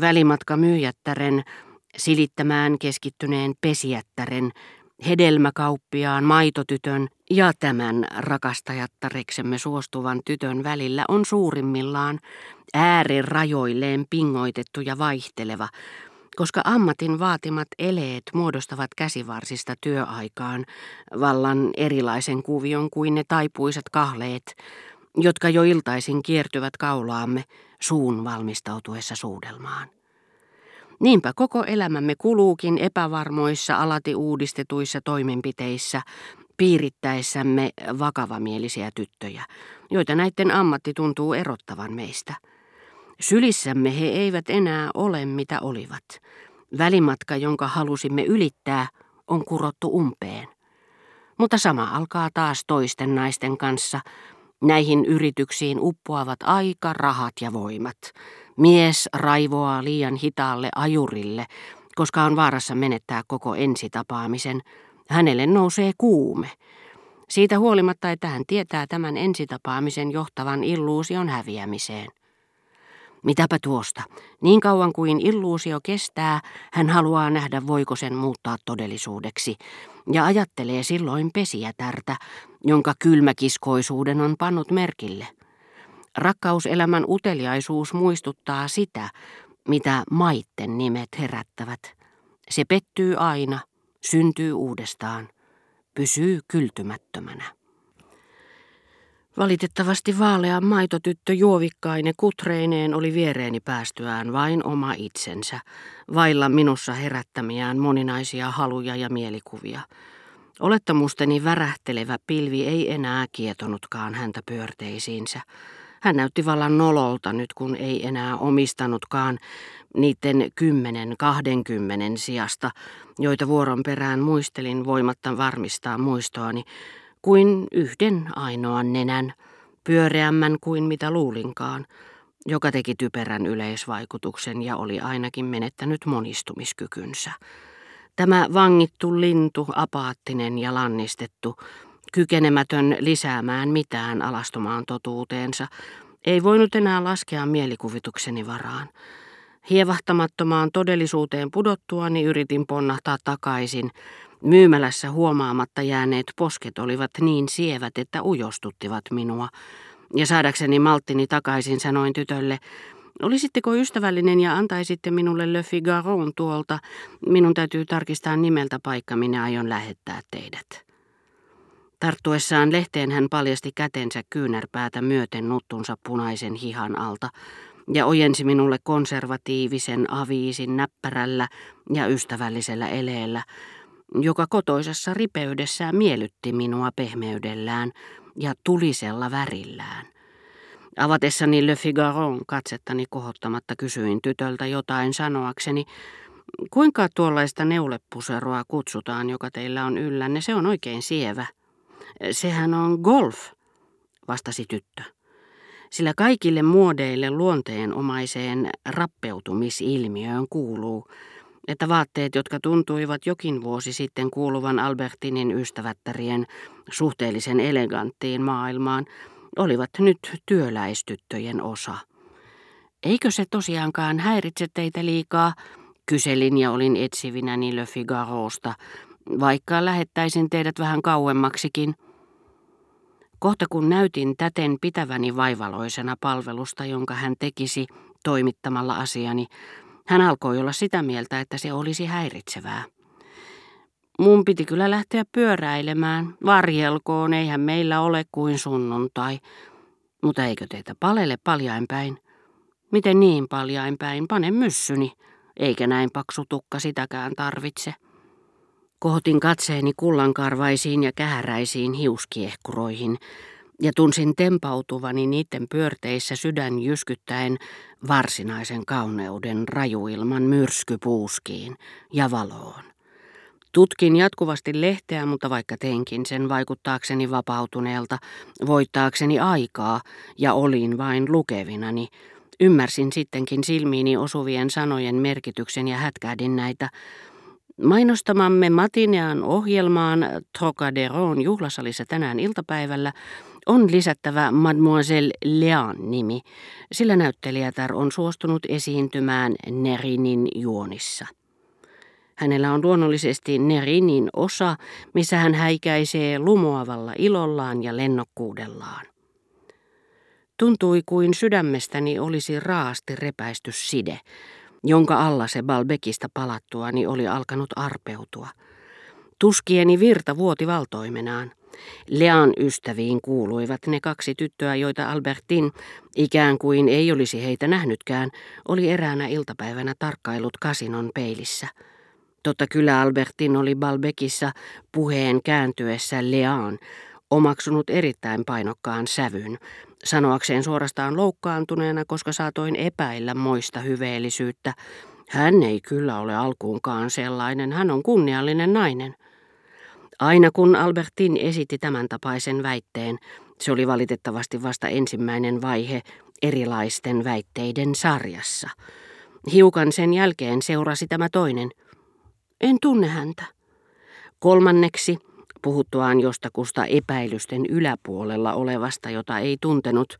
Välimatka myyjättären, silittämään keskittyneen pesijättären, hedelmäkauppiaan, maitotytön ja tämän rakastajattareksemme suostuvan tytön välillä on suurimmillaan äärirajoilleen pingoitettu ja vaihteleva, koska ammatin vaatimat eleet muodostavat käsivarsista työaikaan vallan erilaisen kuvion kuin ne taipuisat kahleet, jotka jo iltaisin kiertyvät kaulaamme suun valmistautuessa suudelmaan. Niinpä koko elämämme kuluukin epävarmoissa alati uudistetuissa toimenpiteissä, piirittäessämme vakavamielisiä tyttöjä, joita näiden ammatti tuntuu erottavan meistä. Sylissämme he eivät enää ole mitä olivat. Välimatka, jonka halusimme ylittää, on kurottu umpeen. Mutta sama alkaa taas toisten naisten kanssa. Näihin yrityksiin uppoavat aika, rahat ja voimat. Mies raivoaa liian hitaalle ajurille, koska on vaarassa menettää koko ensitapaamisen. Hänelle nousee kuume. Siitä huolimatta, että hän tietää tämän ensitapaamisen johtavan illuusion häviämiseen. Mitäpä tuosta? Niin kauan kuin illuusio kestää, hän haluaa nähdä voiko sen muuttaa todellisuudeksi, ja ajattelee silloin pesijätärtä, jonka kylmäkiskoisuuden on pannut merkille. Rakkauselämän uteliaisuus muistuttaa sitä, mitä maitten nimet herättävät. Se pettyy aina, syntyy uudestaan, pysyy kyltymättömänä. Valitettavasti vaalea maitotyttö juovikkaine kutreineen oli viereeni päästyään vain oma itsensä, vailla minussa herättämiään moninaisia haluja ja mielikuvia. Olettamusteni värähtelevä pilvi ei enää kietonutkaan häntä pyörteisiinsä. Hän näytti vallan nololta nyt, kun ei enää omistanutkaan niiden kymmenen, kahdenkymmenen sijasta, joita vuoron perään muistelin voimatta varmistaa muistoani, kuin yhden ainoan nenän, pyöreämmän kuin mitä luulinkaan, joka teki typerän yleisvaikutuksen ja oli ainakin menettänyt monistumiskykynsä. Tämä vangittu lintu, apaattinen ja lannistettu, kykenemätön lisäämään mitään alastomaan totuuteensa, ei voinut enää laskea mielikuvitukseni varaan. Hievahtamattomaan todellisuuteen pudottuani yritin ponnahtaa takaisin. Myymälässä huomaamatta jääneet posket olivat niin sievät, että ujostuttivat minua. Ja saadakseni malttini takaisin sanoin tytölle, Olisitteko ystävällinen ja antaisitte minulle Le Figaron tuolta? Minun täytyy tarkistaa nimeltä paikka, minä aion lähettää teidät. Tarttuessaan lehteen hän paljasti kätensä kyynärpäätä myöten nuttunsa punaisen hihan alta ja ojensi minulle konservatiivisen aviisin näppärällä ja ystävällisellä eleellä, joka kotoisessa ripeydessään miellytti minua pehmeydellään ja tulisella värillään. Avatessani Le Figaron katsettani kohottamatta kysyin tytöltä jotain sanoakseni, kuinka tuollaista neulepuseroa kutsutaan, joka teillä on yllänne, se on oikein sievä. Sehän on golf, vastasi tyttö. Sillä kaikille muodeille luonteenomaiseen rappeutumisilmiöön kuuluu, että vaatteet, jotka tuntuivat jokin vuosi sitten kuuluvan Albertinin ystävättärien suhteellisen eleganttiin maailmaan, olivat nyt työläistyttöjen osa. Eikö se tosiaankaan häiritse teitä liikaa, kyselin ja olin etsivinäni Le Figarosta, vaikka lähettäisin teidät vähän kauemmaksikin. Kohta kun näytin täten pitäväni vaivaloisena palvelusta, jonka hän tekisi toimittamalla asiani, hän alkoi olla sitä mieltä, että se olisi häiritsevää. Mun piti kyllä lähteä pyöräilemään. Varjelkoon, eihän meillä ole kuin sunnuntai. Mutta eikö teitä palele paljainpäin? Miten niin paljainpäin? Pane myssyni. Eikä näin paksu tukka sitäkään tarvitse. Kohotin katseeni kullankarvaisiin ja kähäräisiin hiuskiehkuroihin ja tunsin tempautuvani niiden pyörteissä sydän jyskyttäen varsinaisen kauneuden rajuilman myrskypuuskiin ja valoon. Tutkin jatkuvasti lehteä, mutta vaikka teinkin sen vaikuttaakseni vapautuneelta, voittaakseni aikaa ja olin vain lukevinani, ymmärsin sittenkin silmiini osuvien sanojen merkityksen ja hätkähdin näitä. Mainostamamme Matinean ohjelmaan Trocaderon juhlasalissa tänään iltapäivällä On lisättävä Mademoiselle Lean nimi, sillä näyttelijätär on suostunut esiintymään Nerinin juonissa. Hänellä on luonnollisesti Nerinin osa, missä hän häikäisee lumoavalla ilollaan ja lennokkuudellaan. Tuntui kuin sydämestäni olisi raasti repäisty side, jonka alla se Balbekista palattuani oli alkanut arpeutua. Tuskieni virta vuoti valtoimenaan. Lean ystäviin kuuluivat ne kaksi tyttöä, joita Albertin, ikään kuin ei olisi heitä nähnytkään, oli eräänä iltapäivänä tarkkailut kasinon peilissä. Totta kyllä Albertin oli Balbekissa puheen kääntyessä Leaan, omaksunut erittäin painokkaan sävyn, sanoakseen suorastaan loukkaantuneena, koska saatoin epäillä moista hyveellisyyttä. Hän ei kyllä ole alkuunkaan sellainen, hän on kunniallinen nainen. Aina kun Albertin esitti tämän tapaisen väitteen, se oli valitettavasti vasta ensimmäinen vaihe erilaisten väitteiden sarjassa. Hiukan sen jälkeen seurasi tämä toinen. En tunne häntä. Kolmanneksi, puhuttuaan jostakusta epäilysten yläpuolella olevasta, jota ei tuntenut,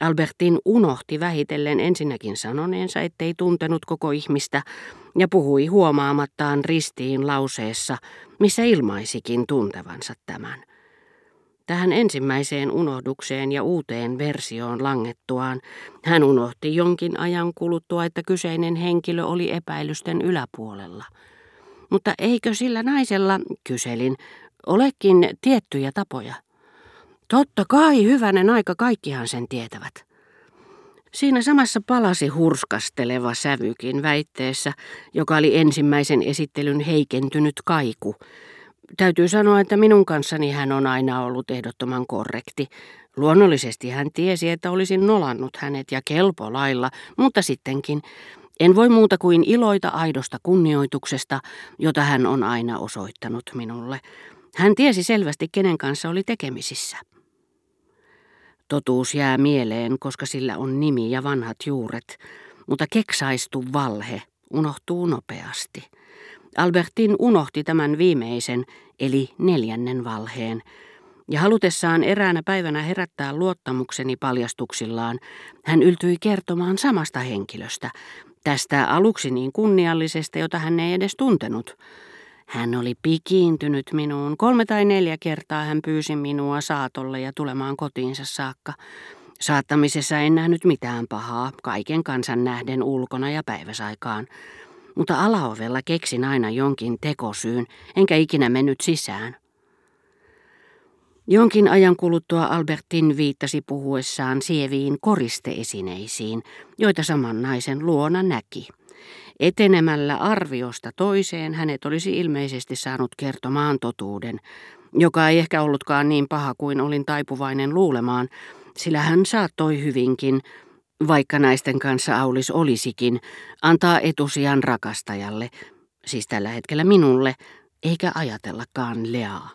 Albertin unohti vähitellen ensinnäkin sanoneensa, ettei tuntenut koko ihmistä, ja puhui huomaamattaan ristiin lauseessa, missä ilmaisikin tuntevansa tämän. Tähän ensimmäiseen unohdukseen ja uuteen versioon langettuaan hän unohti jonkin ajan kuluttua, että kyseinen henkilö oli epäilysten yläpuolella. Mutta eikö sillä naisella, kyselin, olekin tiettyjä tapoja? Totta kai, hyvänen aika, kaikkihan sen tietävät. Siinä samassa palasi hurskasteleva sävykin väitteessä, joka oli ensimmäisen esittelyn heikentynyt kaiku. Täytyy sanoa, että minun kanssani hän on aina ollut ehdottoman korrekti. Luonnollisesti hän tiesi, että olisin nolannut hänet ja kelpo lailla, mutta sittenkin en voi muuta kuin iloita aidosta kunnioituksesta, jota hän on aina osoittanut minulle. Hän tiesi selvästi, kenen kanssa oli tekemisissä. Totuus jää mieleen, koska sillä on nimi ja vanhat juuret, mutta keksaistu valhe unohtuu nopeasti. Albertin unohti tämän viimeisen, eli neljännen valheen, ja halutessaan eräänä päivänä herättää luottamukseni paljastuksillaan, hän yltyi kertomaan samasta henkilöstä, tästä aluksi niin kunniallisesta, jota hän ei edes tuntenut. Hän oli pikiintynyt minuun. Kolme tai neljä kertaa hän pyysi minua saatolle ja tulemaan kotiinsa saakka. Saattamisessa en nähnyt mitään pahaa, kaiken kansan nähden ulkona ja päiväsaikaan. Mutta alaovella keksin aina jonkin tekosyyn, enkä ikinä mennyt sisään. Jonkin ajan kuluttua Albertin viittasi puhuessaan sieviin koristeesineisiin, joita saman naisen luona näki. Etenemällä arviosta toiseen hänet olisi ilmeisesti saanut kertomaan totuuden, joka ei ehkä ollutkaan niin paha kuin olin taipuvainen luulemaan, sillä hän saattoi hyvinkin, vaikka naisten kanssa Aulis olisikin, antaa etusijan rakastajalle, siis tällä hetkellä minulle, eikä ajatellakaan Leaa.